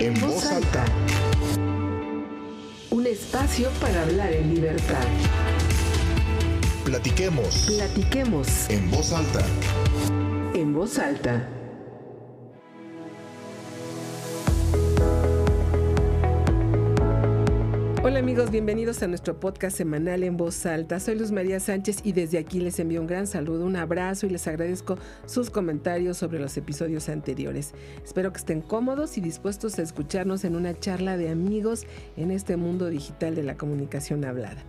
en voz alta. Un espacio para hablar en libertad. Platiquemos Platiquemos en voz alta. en voz alta. Hola amigos, bienvenidos a nuestro podcast semanal en voz alta. Soy Luz María Sánchez y desde aquí les envío un gran saludo, un abrazo y les agradezco sus comentarios sobre los episodios anteriores. Espero que estén cómodos y dispuestos a escucharnos en una charla de amigos en este mundo digital de la comunicación hablada.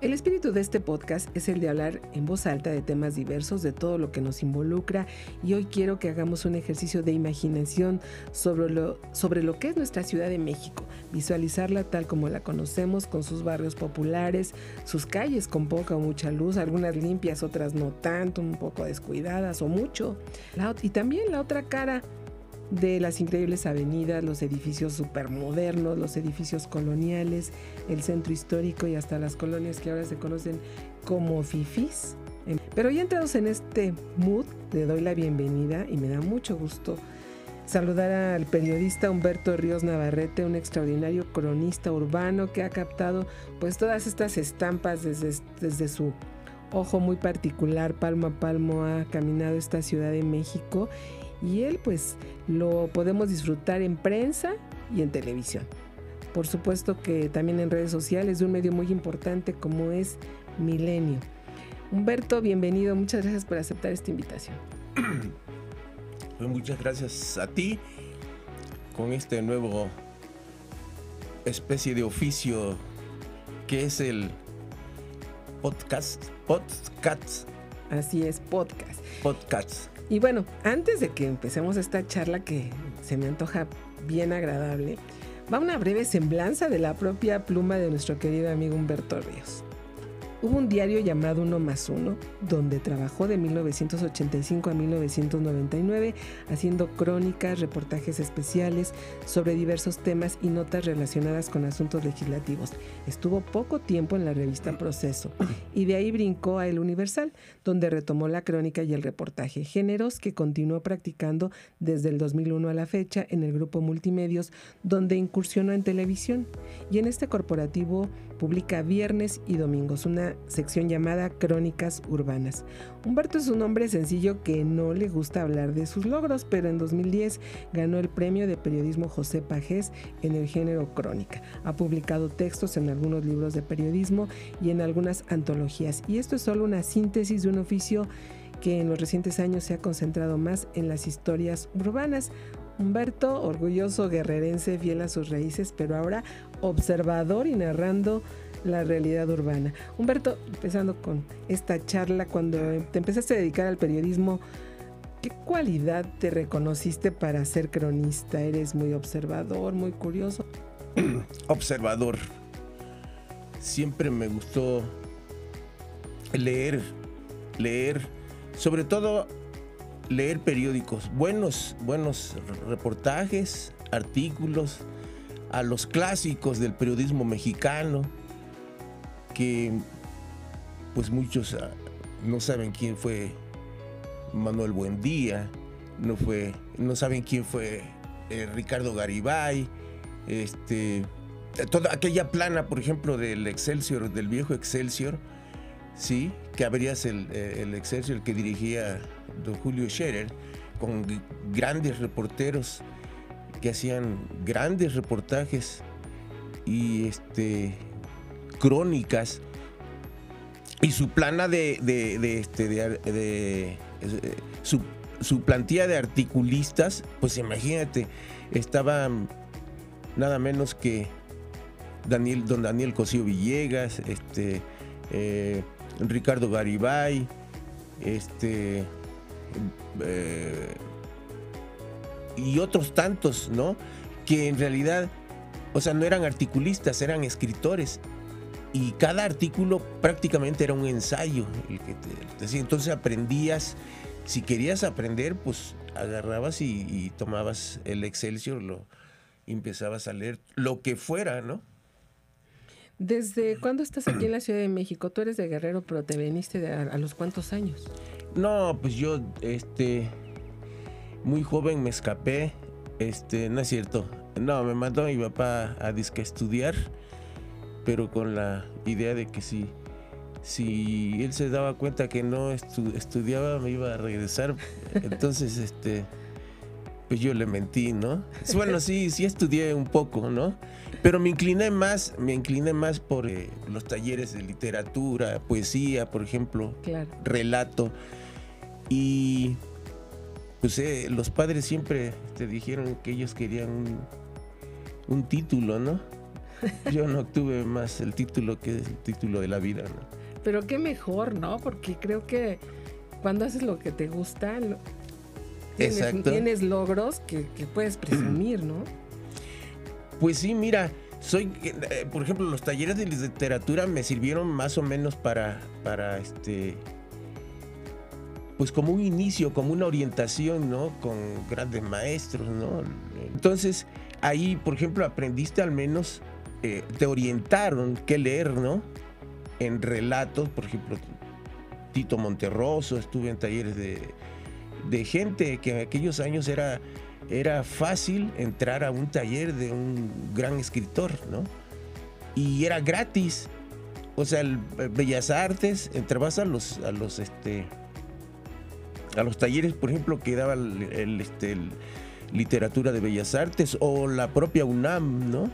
El espíritu de este podcast es el de hablar en voz alta de temas diversos, de todo lo que nos involucra y hoy quiero que hagamos un ejercicio de imaginación sobre lo, sobre lo que es nuestra Ciudad de México, visualizarla tal como la conocemos, con sus barrios populares, sus calles con poca o mucha luz, algunas limpias, otras no tanto, un poco descuidadas o mucho, y también la otra cara de las increíbles avenidas, los edificios supermodernos, los edificios coloniales, el centro histórico y hasta las colonias que ahora se conocen como fifis. Pero ya entrados en este mood, le doy la bienvenida y me da mucho gusto saludar al periodista Humberto Ríos Navarrete, un extraordinario cronista urbano que ha captado pues todas estas estampas desde, desde su ojo muy particular, palmo a palmo ha caminado esta Ciudad de México y él pues lo podemos disfrutar en prensa y en televisión. Por supuesto que también en redes sociales de un medio muy importante como es Milenio. Humberto, bienvenido, muchas gracias por aceptar esta invitación. Pues muchas gracias a ti con este nuevo especie de oficio que es el podcast, podcast, Así es, podcast. podcast. Y bueno, antes de que empecemos esta charla que se me antoja bien agradable, va una breve semblanza de la propia pluma de nuestro querido amigo Humberto Ríos. Hubo un diario llamado Uno más Uno, donde trabajó de 1985 a 1999 haciendo crónicas, reportajes especiales sobre diversos temas y notas relacionadas con asuntos legislativos. Estuvo poco tiempo en la revista Proceso y de ahí brincó a El Universal, donde retomó la crónica y el reportaje, géneros que continuó practicando desde el 2001 a la fecha en el grupo Multimedios, donde incursionó en televisión. Y en este corporativo publica viernes y domingos una sección llamada Crónicas Urbanas. Humberto es un hombre sencillo que no le gusta hablar de sus logros, pero en 2010 ganó el premio de periodismo José Pajés en el género crónica. Ha publicado textos en algunos libros de periodismo y en algunas antologías. Y esto es solo una síntesis de un oficio que en los recientes años se ha concentrado más en las historias urbanas. Humberto, orgulloso guerrerense, fiel a sus raíces, pero ahora observador y narrando la realidad urbana. Humberto, empezando con esta charla, cuando te empezaste a dedicar al periodismo, ¿qué cualidad te reconociste para ser cronista? ¿Eres muy observador, muy curioso? observador. Siempre me gustó leer, leer, sobre todo leer periódicos, buenos, buenos reportajes, artículos, a los clásicos del periodismo mexicano, que pues muchos ah, no saben quién fue Manuel Buendía, no fue, no saben quién fue eh, Ricardo Garibay, este, toda aquella plana, por ejemplo, del Excelsior, del viejo Excelsior, sí, que abrías el, eh, el Excelsior que dirigía don Julio Scherer, con grandes reporteros que hacían grandes reportajes y este crónicas. Y su plana de, de, este de- eh, su, su plantilla de articulistas pues imagínate estaba nada menos que Daniel don Daniel Cosío Villegas este eh, Ricardo Garibay este eh, y otros tantos, ¿no? Que en realidad, o sea, no eran articulistas, eran escritores. Y cada artículo prácticamente era un ensayo. el que te- entonces aprendías, si querías aprender, pues agarrabas y, y tomabas el Excelsior, lo y empezabas a leer lo que fuera, ¿no? ¿Desde cuándo estás aquí en la Ciudad de México? Tú eres de Guerrero, pero te viniste de a, a los cuántos años? No, pues yo, este, muy joven me escapé Este, no es cierto. No, me mandó mi papá a disque estudiar, pero con la idea de que si, si él se daba cuenta que no estudiaba, me iba a regresar. Entonces, este, pues yo le mentí, ¿no? Bueno, sí, sí estudié un poco, ¿no? Pero me incliné más, me incliné más por eh, los talleres de literatura, poesía, por ejemplo, relato. Y pues eh, los padres siempre te dijeron que ellos querían un, título, ¿no? Yo no tuve más el título que el título de la vida, ¿no? Pero qué mejor, ¿no? Porque creo que cuando haces lo que te gusta, tienes, tienes logros que, que puedes presumir, ¿no? Pues sí, mira, soy, eh, por ejemplo, los talleres de literatura me sirvieron más o menos para, para este, pues como un inicio, como una orientación, ¿no? Con grandes maestros, ¿no? Entonces, ahí, por ejemplo, aprendiste al menos, eh, te orientaron qué leer, ¿no? En relatos, por ejemplo, Tito Monterroso, estuve en talleres de, de gente que en aquellos años era era fácil entrar a un taller de un gran escritor, ¿no? Y era gratis. O sea, el Bellas Artes, entrabas a los, a los, este, a los talleres, por ejemplo, que daba el, este, literatura de Bellas Artes o la propia UNAM, ¿no?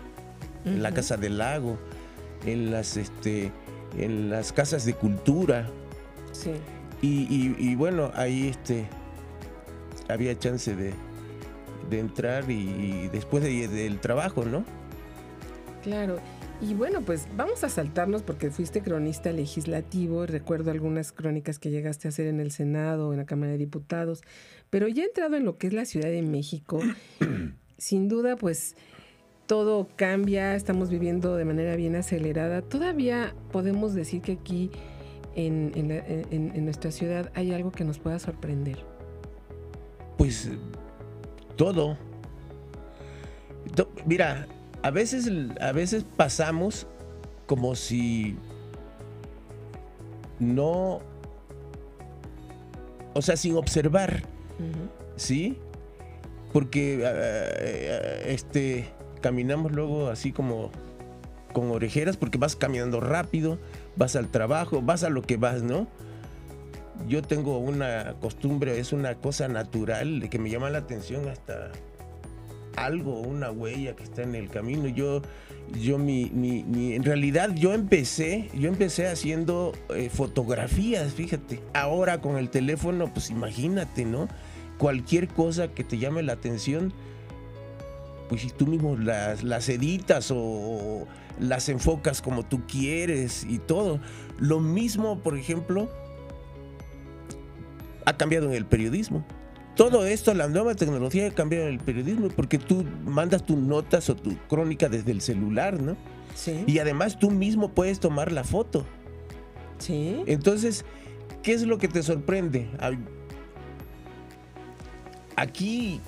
En la Casa del Lago, en las, este, en las casas de cultura. Sí. Y, y bueno, ahí este, había chance de, de entrar y, después del trabajo, ¿no? Claro. Y bueno, pues vamos a saltarnos porque fuiste cronista legislativo, recuerdo algunas crónicas que llegaste a hacer en el Senado, en la Cámara de Diputados, pero ya entrado en lo que es la Ciudad de México, sin duda pues todo cambia, estamos viviendo de manera bien acelerada. Todavía podemos decir que aquí en, en nuestra ciudad hay algo que nos pueda sorprender. Pues todo. Mira, a veces, a veces pasamos como si no, o sea, sin observar, ¿sí? Porque eh, eh, este, caminamos luego así como con orejeras porque vas caminando rápido, vas al trabajo, vas a lo que vas, ¿no? yo tengo una costumbre, es una cosa natural de que me llama la atención hasta algo, una huella que está en el camino. Yo, yo mi, mi, en realidad yo empecé, yo empecé haciendo eh, fotografías, fíjate. Ahora con el teléfono, pues imagínate, ¿no? Cualquier cosa que te llame la atención, pues si tú mismo las, las editas o las enfocas como tú quieres y todo. Lo mismo, por ejemplo, ha cambiado en el periodismo. Todo esto, la nueva tecnología ha cambiado el periodismo porque tú mandas tus notas o tu crónica desde el celular, ¿no? Sí. Y además tú mismo puedes tomar la foto. Sí. Entonces, ¿qué es lo que te sorprende? Aquí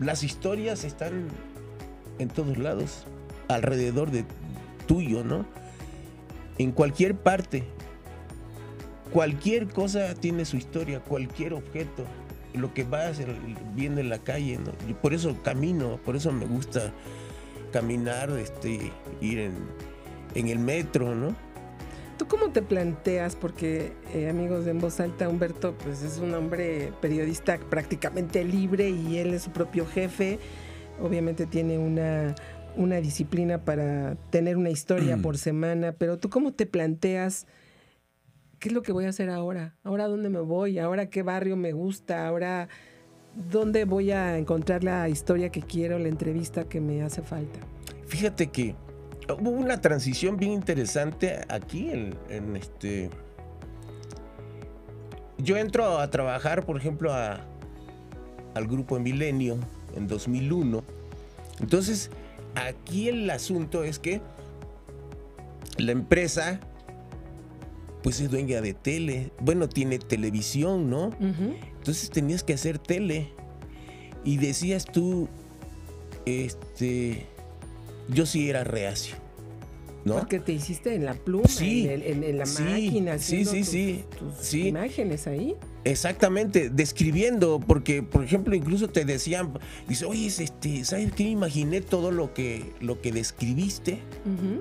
las historias están en todos lados, alrededor de tuyo, ¿no? En cualquier parte cualquier cosa tiene su historia, cualquier objeto, lo que vas viendo en la calle, ¿no? por eso camino, por eso me gusta caminar, este, ir en, el metro, ¿no? ¿Tú cómo te planteas? Porque eh, amigos de En Voz Alta, Humberto pues es un hombre periodista prácticamente libre y él es su propio jefe. Obviamente tiene una, una disciplina para tener una historia por semana, pero ¿tú cómo te planteas ¿qué es lo que voy a hacer ahora? ¿Ahora dónde me voy? ¿Ahora qué barrio me gusta? ¿Ahora dónde voy a encontrar la historia que quiero, la entrevista que me hace falta? Fíjate que hubo una transición bien interesante aquí en, este... Yo entro a trabajar, por ejemplo, al grupo Milenio en 2001. Entonces, aquí el asunto es que la empresa pues es dueña de tele. Bueno, tiene televisión, ¿no? Entonces tenías que hacer tele. Y decías tú, este, yo sí era reacio. ¿no? Porque te hiciste en la pluma, Sí, en, el- en la sí, máquina, sí, haciendo sí, tus- sí, tus sí. imágenes ahí. Exactamente, describiendo, porque por ejemplo incluso te decían, dice, oye, este, ¿sabes qué? Imaginé todo lo que, lo que describiste,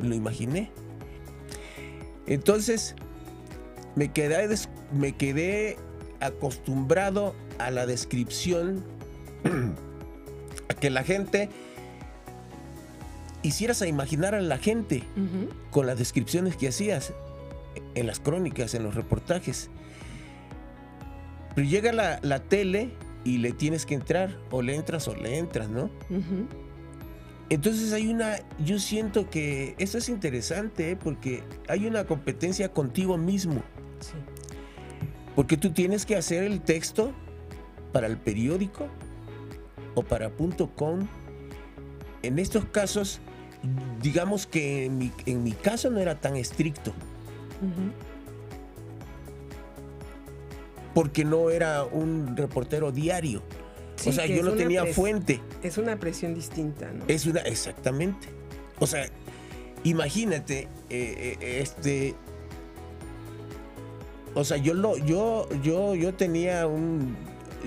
lo imaginé. Entonces, me quedé, me quedé acostumbrado a la descripción, a que la gente, hicieras a imaginar a la gente con las descripciones que hacías en las crónicas, en los reportajes. Pero llega la, la tele y le tienes que entrar, o le entras o le entras, ¿no? Entonces hay una, yo siento que eso es interesante, ¿eh? porque hay una competencia contigo mismo, Sí. porque tú tienes que hacer el texto para el periódico o para .com. En estos casos, digamos que en mi, en mi caso no era tan estricto. Porque no era un reportero diario. Sí, o sea, yo no tenía fuente. Es una presión distinta, ¿no? Es una, exactamente. O sea, imagínate, eh, eh, este. O sea, yo lo, yo, yo, yo tenía un,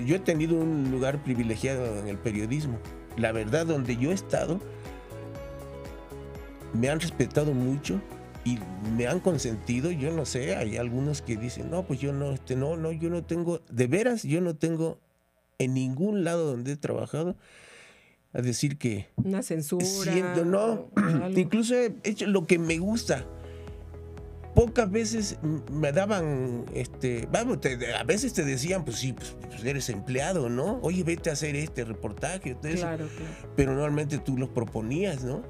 yo he tenido un lugar privilegiado en el periodismo. La verdad, donde yo he estado, me han respetado mucho y me han consentido. Yo no sé, hay algunos que dicen, no, pues yo no, este, no, no, yo no tengo, de veras, yo no tengo en ningún lado donde he trabajado a decir que Una censura. siento, no, incluso he hecho lo que me gusta. Pocas veces me daban, este, vamos, te- a veces te decían, pues sí, pues, pues eres empleado, ¿no? Oye, vete a hacer este reportaje. Claro, claro. pero normalmente tú los proponías, ¿no?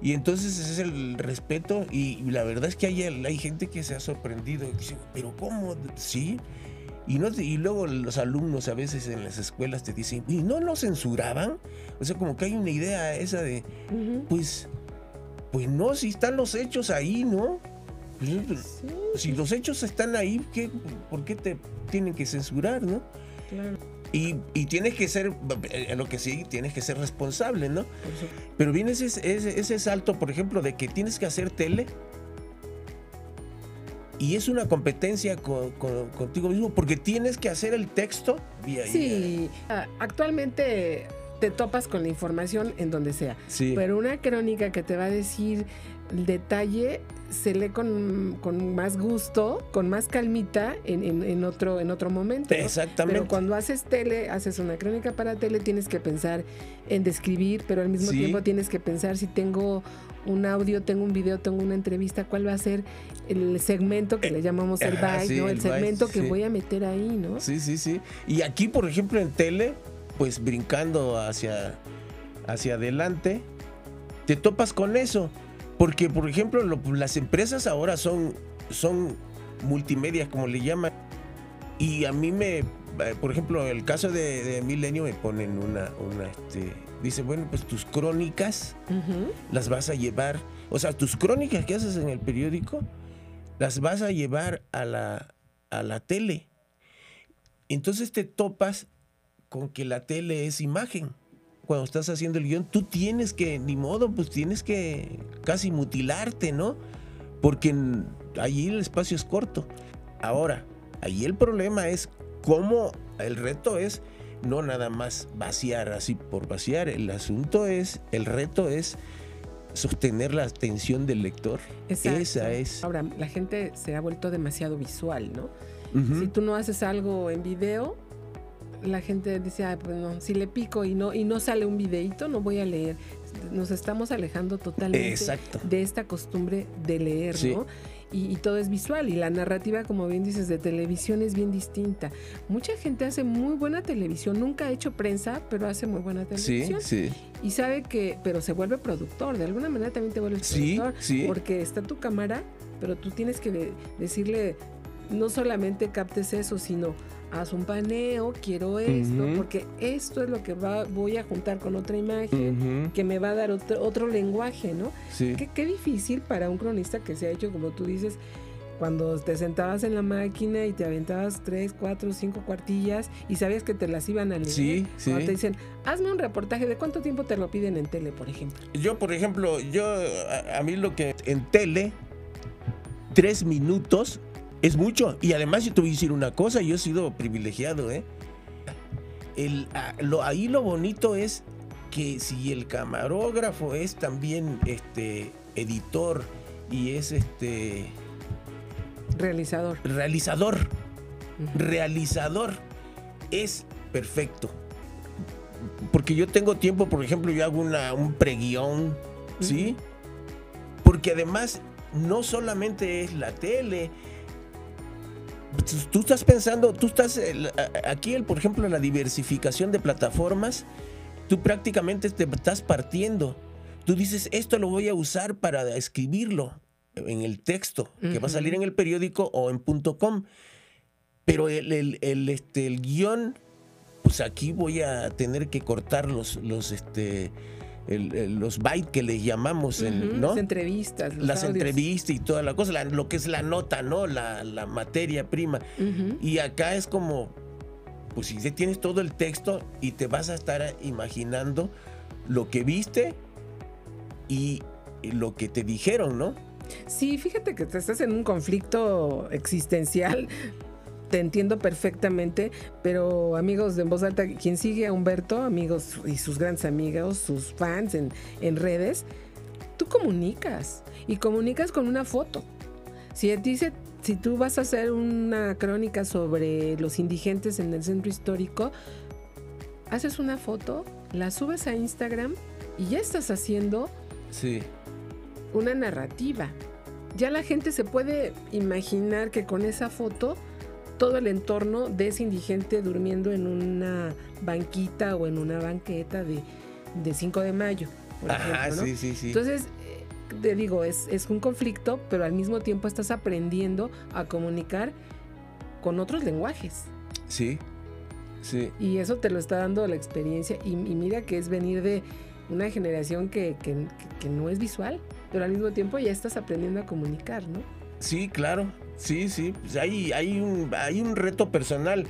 Y entonces ese es el respeto y, la verdad es que hay, hay gente que se ha sorprendido, y dice, pero ¿cómo? Sí. Y, no, te- y luego los alumnos a veces en las escuelas te dicen, ¿y no lo censuraban? O sea, como que hay una idea esa de, pues, pues no, si están los hechos ahí, ¿no? Sí, Si los hechos están ahí, ¿qué, ¿por qué te tienen que censurar, no? claro. Y, y tienes que ser, eh, lo que sí, tienes que ser responsable, ¿no? por supuesto. Pero viene ese, ese, ese salto, por ejemplo, de que tienes que hacer tele y es una competencia con- con- contigo mismo porque tienes que hacer el texto. Ahí- Sí, ah, actualmente te topas con la información en donde sea. sí. Pero una crónica que te va a decir el detalle se lee con, con más gusto, con más calmita en, en- en otro, en otro momento. ¿no? Exactamente. Pero cuando haces tele, haces una crónica para tele, tienes que pensar en describir, pero al mismo Sí. tiempo tienes que pensar si tengo un audio, tengo un video, tengo una entrevista, cuál va a ser el segmento que le llamamos el byte, sí, ¿no? el El segmento byte, que sí. voy a meter ahí, ¿no? Sí, sí, sí. Y aquí, por ejemplo, en tele, pues brincando hacia, hacia adelante, te topas con eso. Porque, por ejemplo, lo- las empresas ahora son, son multimedia, como le llaman. Y a mí me, eh, por ejemplo, el caso de, de Milenio me ponen una, una, este, dice, bueno, pues tus crónicas las vas a llevar, o sea, tus crónicas que haces en el periódico, las vas a llevar a la, a la tele. Entonces te topas con que la tele es imagen. Cuando estás haciendo el guion, tú tienes que, ni modo, pues tienes que casi mutilarte, ¿no? Porque allí el espacio es corto. Ahora, ahí el problema es cómo, el reto es no nada más vaciar así por vaciar, el asunto es, el reto es sostener la atención del lector. Exacto. Esa es. Ahora, la gente se ha vuelto demasiado visual, ¿no? Si tú no haces algo en video, la gente dice, ah, pues no, si le pico y no, y no sale un videíto, no voy a leer. Nos estamos alejando totalmente Exacto. de esta costumbre de leer, Sí. ¿no? Y, y todo es visual. Y la narrativa, como bien dices, de televisión es bien distinta. Mucha gente hace muy buena televisión. Nunca ha hecho prensa, pero hace muy buena televisión. sí. Y sabe que, pero se vuelve productor. De alguna manera también te vuelves Sí, productor. sí. Porque está tu cámara, pero tú tienes que de- decirle, no solamente captes eso, sino haz un paneo, quiero esto, porque esto es lo que va, voy a juntar con otra imagen que me va a dar otro, otro lenguaje, ¿no? Sí. Qué, qué difícil para un cronista que se ha hecho, como tú dices, cuando te sentabas en la máquina y te aventabas tres, cuatro, cinco cuartillas y sabías que te las iban a leer. Sí, sí. Cuando te dicen, hazme un reportaje, ¿de cuánto tiempo te lo piden en tele, por ejemplo? Yo, por ejemplo, yo, a, a mí lo que en tele, tres minutos es mucho. Y además yo te voy a decir una cosa, yo he sido privilegiado, ¿eh? El, a- lo, ahí lo bonito es que si el camarógrafo es también este editor y es este Realizador. realizador, realizador es perfecto. Porque yo tengo tiempo, por ejemplo, yo hago una, un preguión, ¿sí? Porque además no solamente es la tele. Tú- Tú estás pensando, tú estás aquí, el, por ejemplo, la diversificación de plataformas, tú prácticamente te estás partiendo. Tú dices, esto lo voy a usar para escribirlo en el texto que va a salir en el periódico o en punto .com. Pero el, el, el, este, el guion, pues aquí voy a tener que cortar los, los, este, el- el- los bytes que le llamamos, en-. Las entrevistas. los Las audios. entrevistas y toda la cosa, la- lo que es la nota, ¿no? La, la materia prima. Y acá es como, pues si tienes todo el texto y te vas a estar imaginando lo que viste y lo que te dijeron, ¿no? Sí, fíjate que te estás en un conflicto existencial. Te entiendo perfectamente, pero amigos de En Voz Alta, quien sigue a Humberto, amigos y sus grandes amigos, sus fans en, en redes, tú comunicas y comunicas con una foto. Si dice, si tú vas a hacer una crónica sobre los indigentes en el centro histórico, haces una foto, la subes a Instagram y ya estás haciendo Sí. una narrativa. Ya la gente se puede imaginar que con esa foto todo el entorno de ese indigente durmiendo en una banquita o en una banqueta de, de 5 de mayo, por Ajá, ejemplo. ¿no? sí, sí, sí. Entonces, eh, te digo, es, es un conflicto, pero al mismo tiempo estás aprendiendo a comunicar con otros lenguajes. sí, sí. Y eso te lo está dando la experiencia. Y, y mira que es venir de una generación que, que- que no es visual, pero al mismo tiempo ya estás aprendiendo a comunicar, ¿no? Sí, claro. Sí, sí. Pues hay, hay, un, hay un reto personal.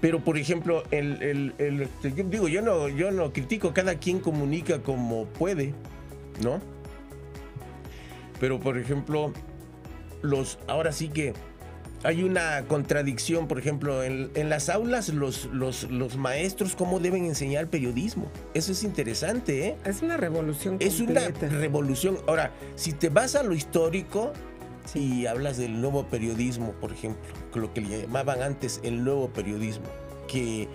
Pero, por ejemplo, el, el- el- este, yo digo, yo no, yo no critico, cada quien comunica como puede, ¿no? Pero, por ejemplo, los, ahora sí que hay una contradicción, por ejemplo, en, en las aulas los, los, los maestros cómo deben enseñar periodismo. Eso es interesante, ¿eh? Es una revolución Es una revolución. Ahora, si te vas a lo histórico Sí. y hablas del nuevo periodismo, por ejemplo, lo que le llamaban antes el nuevo periodismo, que,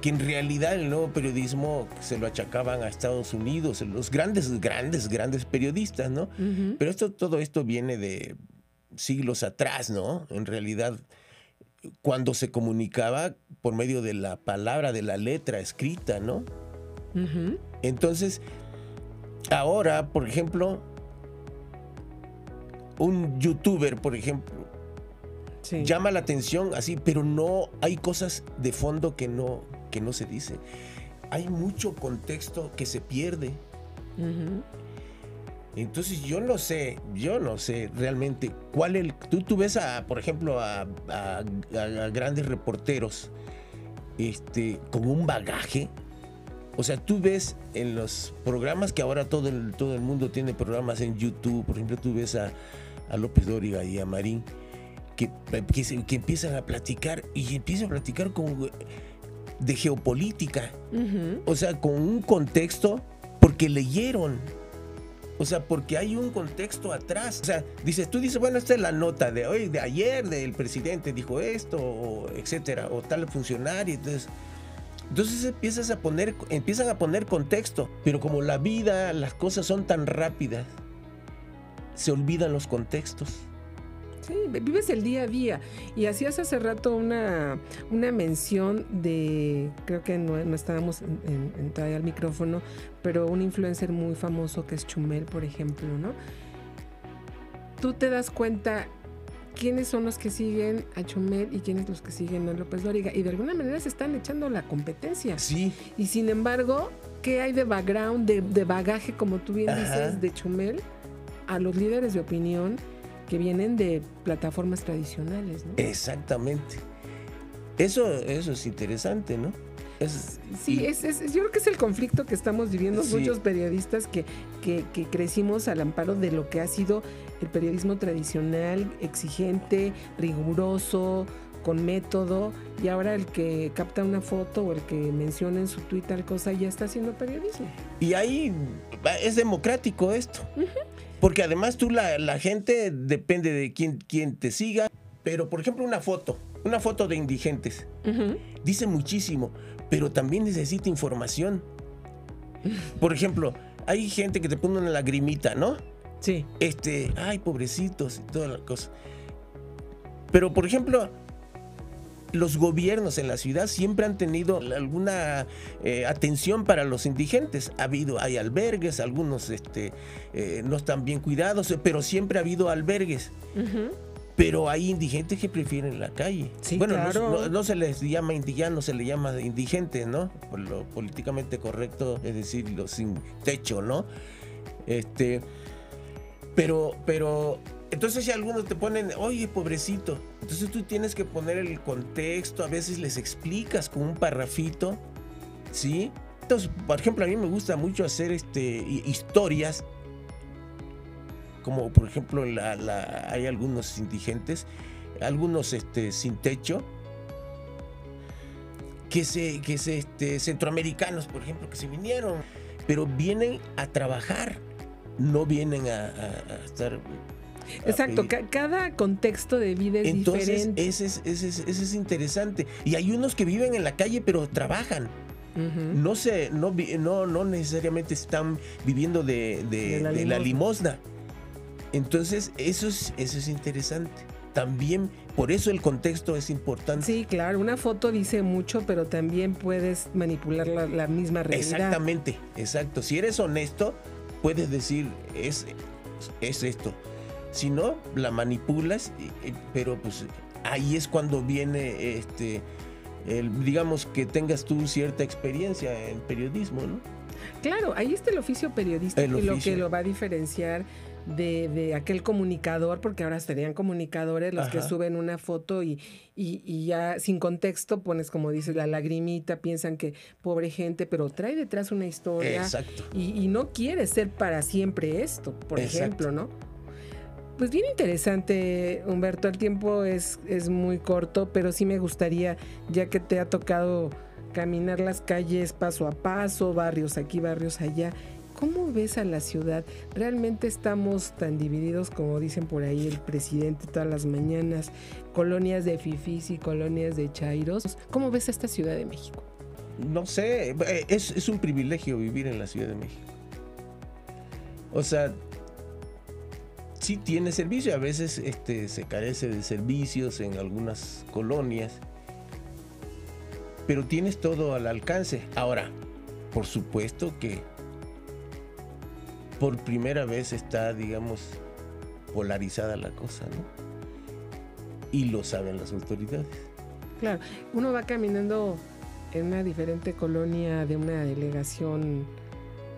que en realidad el nuevo periodismo se lo achacaban a Estados Unidos, los grandes, grandes, grandes periodistas, ¿no? Pero esto, todo esto viene de siglos atrás, ¿no? En realidad, cuando se comunicaba por medio de la palabra, de la letra escrita, ¿no? Entonces, ahora, por ejemplo, un youtuber, por ejemplo, Sí. llama la atención así, pero no hay cosas de fondo que no, que no se dice. Hay mucho contexto que se pierde. Entonces yo no sé, yo no sé realmente cuál el... Tú, tú ves a, por ejemplo, a, a- a- a grandes reporteros este, con un bagaje. O sea, tú ves en los programas que ahora todo el, todo el mundo tiene programas en YouTube, por ejemplo, tú ves a, a López Dóriga y a Marín, que, que, empiezan a platicar y empiezan a platicar con, de geopolítica. O sea, con un contexto porque leyeron. O sea, porque hay un contexto atrás. O sea, dices, tú dices, bueno, esta es la nota de hoy, de ayer, del presidente dijo esto, o etcétera, o tal funcionario. Entonces, entonces empiezas a poner, empiezan a poner contexto. Pero como la vida, las cosas son tan rápidas, se olvidan los contextos. Sí, vives el día a día. Y hacías hace rato una, una mención de, creo que no, no estábamos en, en- al micrófono, pero un influencer muy famoso que es Chumel, por ejemplo, ¿no? Tú te das cuenta quiénes son los que siguen a Chumel y quiénes los que siguen a López Dóriga. Y de alguna manera se están echando la competencia. Sí, Y sin embargo, ¿qué hay de background, de, de bagaje, como tú bien Ajá. dices, de Chumel a los líderes de opinión que vienen de plataformas tradicionales. ¿no? Exactamente. Eso, eso es interesante, ¿no? sí, es, yo creo que es el conflicto que estamos viviendo muchos periodistas que, que, que, crecimos al amparo de lo que ha sido el periodismo tradicional, exigente, riguroso, con método, y ahora el que capta una foto o el que menciona en su tweet tal cosa ya está haciendo periodismo. Y ahí es democrático esto. Porque además tú, la, la, gente, depende de quién, quién te siga. Pero, por ejemplo, una foto, una foto de indigentes, dice muchísimo, pero también necesita información. Por ejemplo, hay gente que te pone una lagrimita, ¿no? Sí. Este, ay, pobrecitos y toda la cosa. Pero, por ejemplo, los gobiernos en la ciudad siempre han tenido alguna eh, atención para los indigentes. Ha habido, hay albergues, algunos este, eh, no están bien cuidados, pero siempre ha habido albergues. Pero hay indigentes que prefieren la calle. bueno, no, se les llama indigentes, se les llama indigentes, ¿no? Por lo políticamente correcto, es decir, los sin techo, ¿no? Este, pero, pero entonces si algunos te ponen, oye, pobrecito, entonces tú tienes que poner el contexto, a veces les explicas con un parrafito, ¿sí? Entonces, por ejemplo, a mí me gusta mucho hacer este, historias, como por ejemplo la, hay algunos indigentes, algunos este, sin techo, que se, que se, este, centroamericanos, por ejemplo, que se vinieron, pero vienen a trabajar, no vienen a estar Exacto, cada contexto de vida es Entonces, diferente. Ese es, ese, es, ese es interesante. Y hay unos que viven en la calle pero trabajan. no, se, no, no, no, necesariamente están viviendo de, de, la, limosna. Entonces, eso es, eso es interesante. También, por eso el contexto es importante. Sí, claro, una foto dice mucho, pero también puedes manipular la, la misma realidad. Exactamente, exacto. Si eres honesto, puedes decir, es, es esto si no, la manipulas, pero pues ahí es cuando viene, este, el, digamos, que tengas tú cierta experiencia en periodismo, ¿no? Claro, ahí está el oficio periodístico y lo que lo va a diferenciar de, aquel comunicador, porque ahora serían comunicadores los que suben una foto y, y, ya sin contexto pones, como dices, la lagrimita, piensan que pobre gente, pero trae detrás una historia. Exacto. Y, no quiere ser para siempre esto, por ejemplo, ¿no? Pues bien interesante, Humberto. El tiempo es, es muy corto, pero sí me gustaría, ya que te ha tocado caminar las calles paso a paso, barrios aquí, barrios allá. ¿Cómo ves a la ciudad? ¿Realmente estamos tan divididos como dicen por ahí el presidente todas las mañanas? Colonias de fifís y colonias de chairos. ¿Cómo ves a esta Ciudad de México? No sé, eh, es, es un privilegio vivir en la Ciudad de México. O sea, sí tiene servicio, a veces este, se carece de servicios en algunas colonias, pero tienes todo al alcance. Ahora, por supuesto que por primera vez está, digamos, polarizada la cosa, ¿no? Y lo saben las autoridades. Claro, uno va caminando en una diferente colonia de una delegación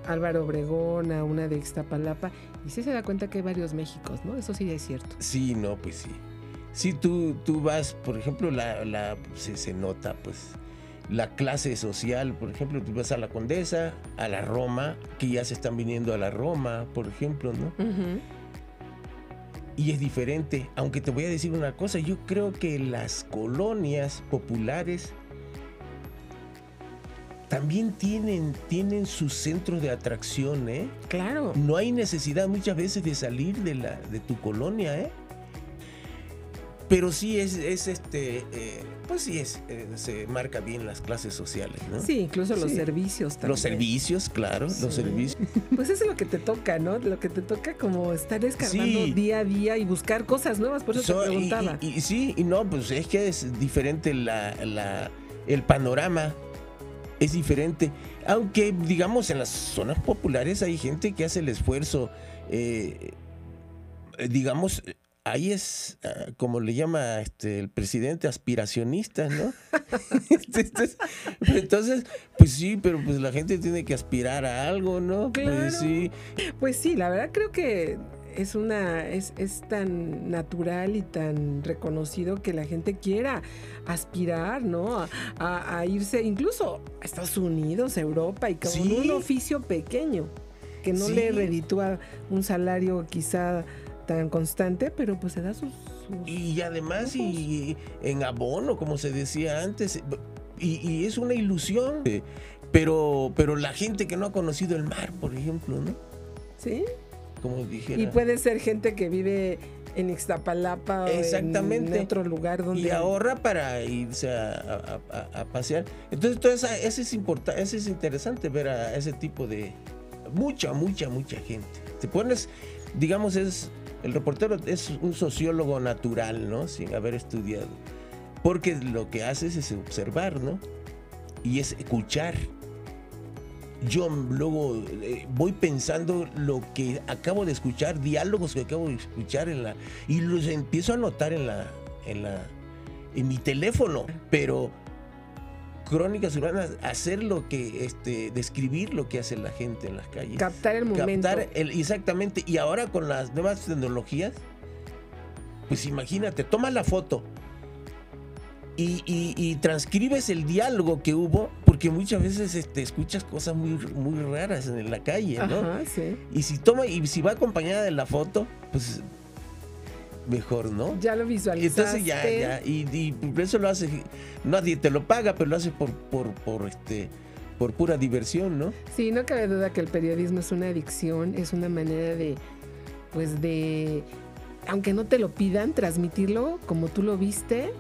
Álvaro Obregón, a una de Ixtapalapa, y sí se da cuenta que hay varios Méxicos, ¿no? Eso sí es cierto. Sí, no, pues sí. Si tú, tú vas, por ejemplo, la, la se, nota, pues, la clase social, por ejemplo, tú vas a la Condesa, a la Roma, que ya se están viniendo a la Roma, por ejemplo, ¿no? Y es diferente, aunque te voy a decir una cosa, yo creo que las colonias populares también tienen, tienen su centro de atracción, ¿eh? Claro. No hay necesidad muchas veces de salir de, la, de tu colonia, ¿eh? Pero sí es, es este, eh, pues sí es, eh, se marca bien las clases sociales, ¿no? Sí, incluso los servicios también. Los servicios, claro, los servicios. Pues eso es lo que te toca, ¿no? Lo que te toca como estar escarbando día a día y buscar cosas nuevas, por eso te preguntaba. Y, sí, y no, pues es que es diferente la, la, el panorama es diferente. Aunque, digamos, en las zonas populares hay gente que hace el esfuerzo. Eh, digamos, ahí es, ah, como le llama este, el presidente, aspiracionista, ¿no? Entonces, pues sí, pero pues la gente tiene que aspirar a algo, ¿no? Pues sí. Pues sí, la verdad creo que es una es, es, tan natural y tan reconocido que la gente quiera aspirar, ¿no? A, irse incluso a Estados Unidos, Europa y con un oficio pequeño que no le reditúa un salario quizá tan constante, pero pues se da sus, y además y, en abono, como se decía antes, y, y es una ilusión. Pero, pero la gente que no ha conocido el mar, por ejemplo, ¿no? Sí. Como dijera. Y puede ser gente que vive en Ixtapalapa Exactamente. o en otro lugar donde... Y ahorra para irse a, pasear. Entonces, todo eso, es importante, eso es interesante ver a ese tipo de... Mucha, mucha, mucha gente. Te pones, digamos, es... El reportero es un sociólogo natural, ¿no? Sin haber estudiado. Porque lo que haces es observar, ¿no? Y es escuchar yo luego eh, voy pensando lo que acabo de escuchar, diálogos que acabo de escuchar en la y los empiezo a notar en la en la en mi teléfono, pero crónicas urbanas, hacer lo que, este, describir lo que hace la gente en las calles. Captar el momento. Captar el, exactamente. Y ahora con las nuevas tecnologías, pues imagínate, toma la foto, y, transcribes el diálogo que hubo, porque muchas veces este, escuchas cosas muy, muy raras en la calle, ¿no? Y si toma, y si va acompañada de la foto, pues mejor, ¿no? Ya lo visualizaste. Entonces ya, ya, y, eso lo hace, nadie te lo paga, pero lo hace por, por, por este por pura diversión, ¿no? Sí, no cabe duda que el periodismo es una adicción, es una manera de, pues de, aunque no te lo pidan, transmitirlo como tú lo viste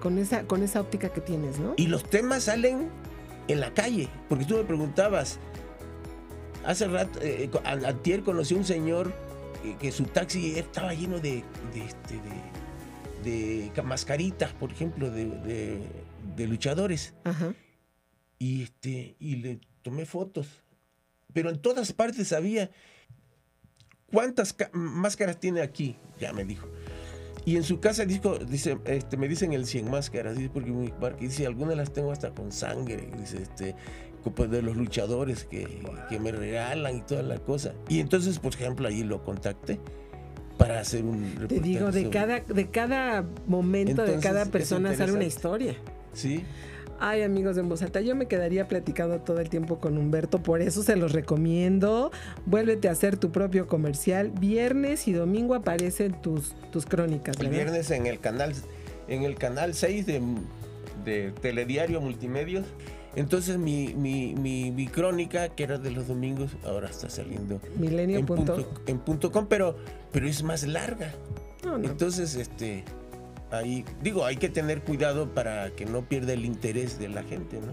con esa, con esa óptica que tienes, ¿no? Y los temas salen en la calle, porque tú me preguntabas, hace rato, eh, antier conocí a un señor que su taxi estaba lleno de, de, este, de, mascaritas, por ejemplo, de, luchadores. Ajá. Y, este, y le tomé fotos. Pero en todas partes había... ¿Cuántas máscaras tiene aquí? Ya me dijo. Y en su casa dijo, dice, este, me dicen el 100 máscaras, dice, porque mi parque dice, algunas las tengo hasta con sangre, dice, este, pues, de los luchadores que, que, me regalan y toda la cosa. Y entonces, por ejemplo, ahí lo contacté para hacer un Te digo, de cada, de cada momento, de cada persona sale una historia. Sí. Ay, amigos de En Voz Alta, yo me quedaría platicando todo el tiempo con Humberto, por eso se los recomiendo. Vuélvete a hacer tu propio comercial. Viernes y domingo aparecen tus, tus crónicas. El viernes en el canal, en el canal 6 de, de Telediario Multimedios. Entonces mi, mi, mi, crónica, que era de los domingos, ahora está saliendo Milenio en punto, en punto com, pero, pero es más larga. Entonces, este ahí, digo, hay que tener cuidado para que no pierda el interés de la gente, ¿no?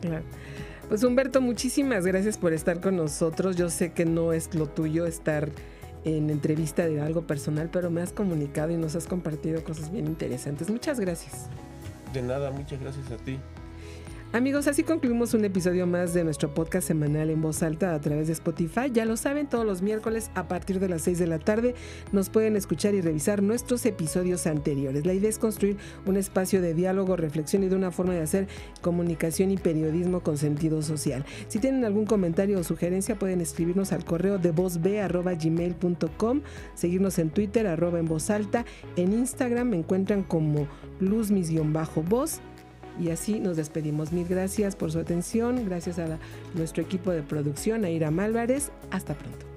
Claro. Pues Humberto, muchísimas gracias por estar con nosotros. Yo sé que no es lo tuyo estar en entrevista de algo personal, pero me has comunicado y nos has compartido cosas bien interesantes. Muchas gracias. De nada, muchas gracias a ti. Amigos, así concluimos un episodio más de nuestro podcast semanal en voz alta a través de Spotify. Ya lo saben, todos los miércoles a partir de las 6 de la tarde nos pueden escuchar y revisar nuestros episodios anteriores. La idea es construir un espacio de diálogo, reflexión y de una forma de hacer comunicación y periodismo con sentido social. Si tienen algún comentario o sugerencia pueden escribirnos al correo de vozb.gmail.com, seguirnos en Twitter arroba en voz alta, en Instagram me encuentran como luzmis-voz y así nos despedimos. Mil gracias por su atención. Gracias a nuestro equipo de producción, a Ira Álvarez. Hasta pronto.